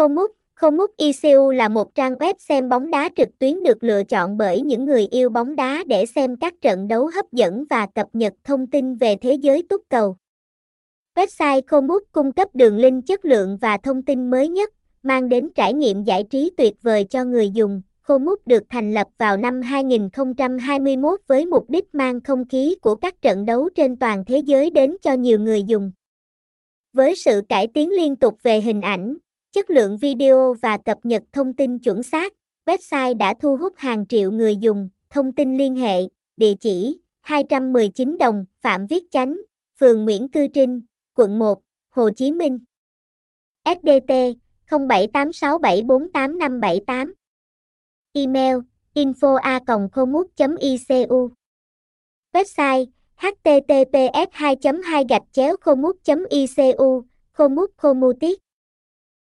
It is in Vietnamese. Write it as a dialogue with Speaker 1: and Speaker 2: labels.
Speaker 1: Khomuk Khomuk ICU là một trang web xem bóng đá trực tuyến được lựa chọn bởi những người yêu bóng đá để xem các trận đấu hấp dẫn và cập nhật thông tin về thế giới túc cầu. Website Khomuk cung cấp đường link chất lượng và thông tin mới nhất, mang đến trải nghiệm giải trí tuyệt vời cho người dùng. Khomuk được thành lập vào năm 2021 với mục đích mang không khí của các trận đấu trên toàn thế giới đến cho nhiều người dùng. Với sự cải tiến liên tục về hình ảnh, chất lượng video và cập nhật thông tin chuẩn xác, website đã thu hút hàng triệu người dùng. Thông tin liên hệ, địa chỉ 219 đồng, Phạm Viết Chánh, phường Nguyễn Cư Trinh, quận 1, Hồ Chí Minh. SDT 0786748578 Email info a icu Website https 2 2 gạch chéo khomut icu khomut khomutit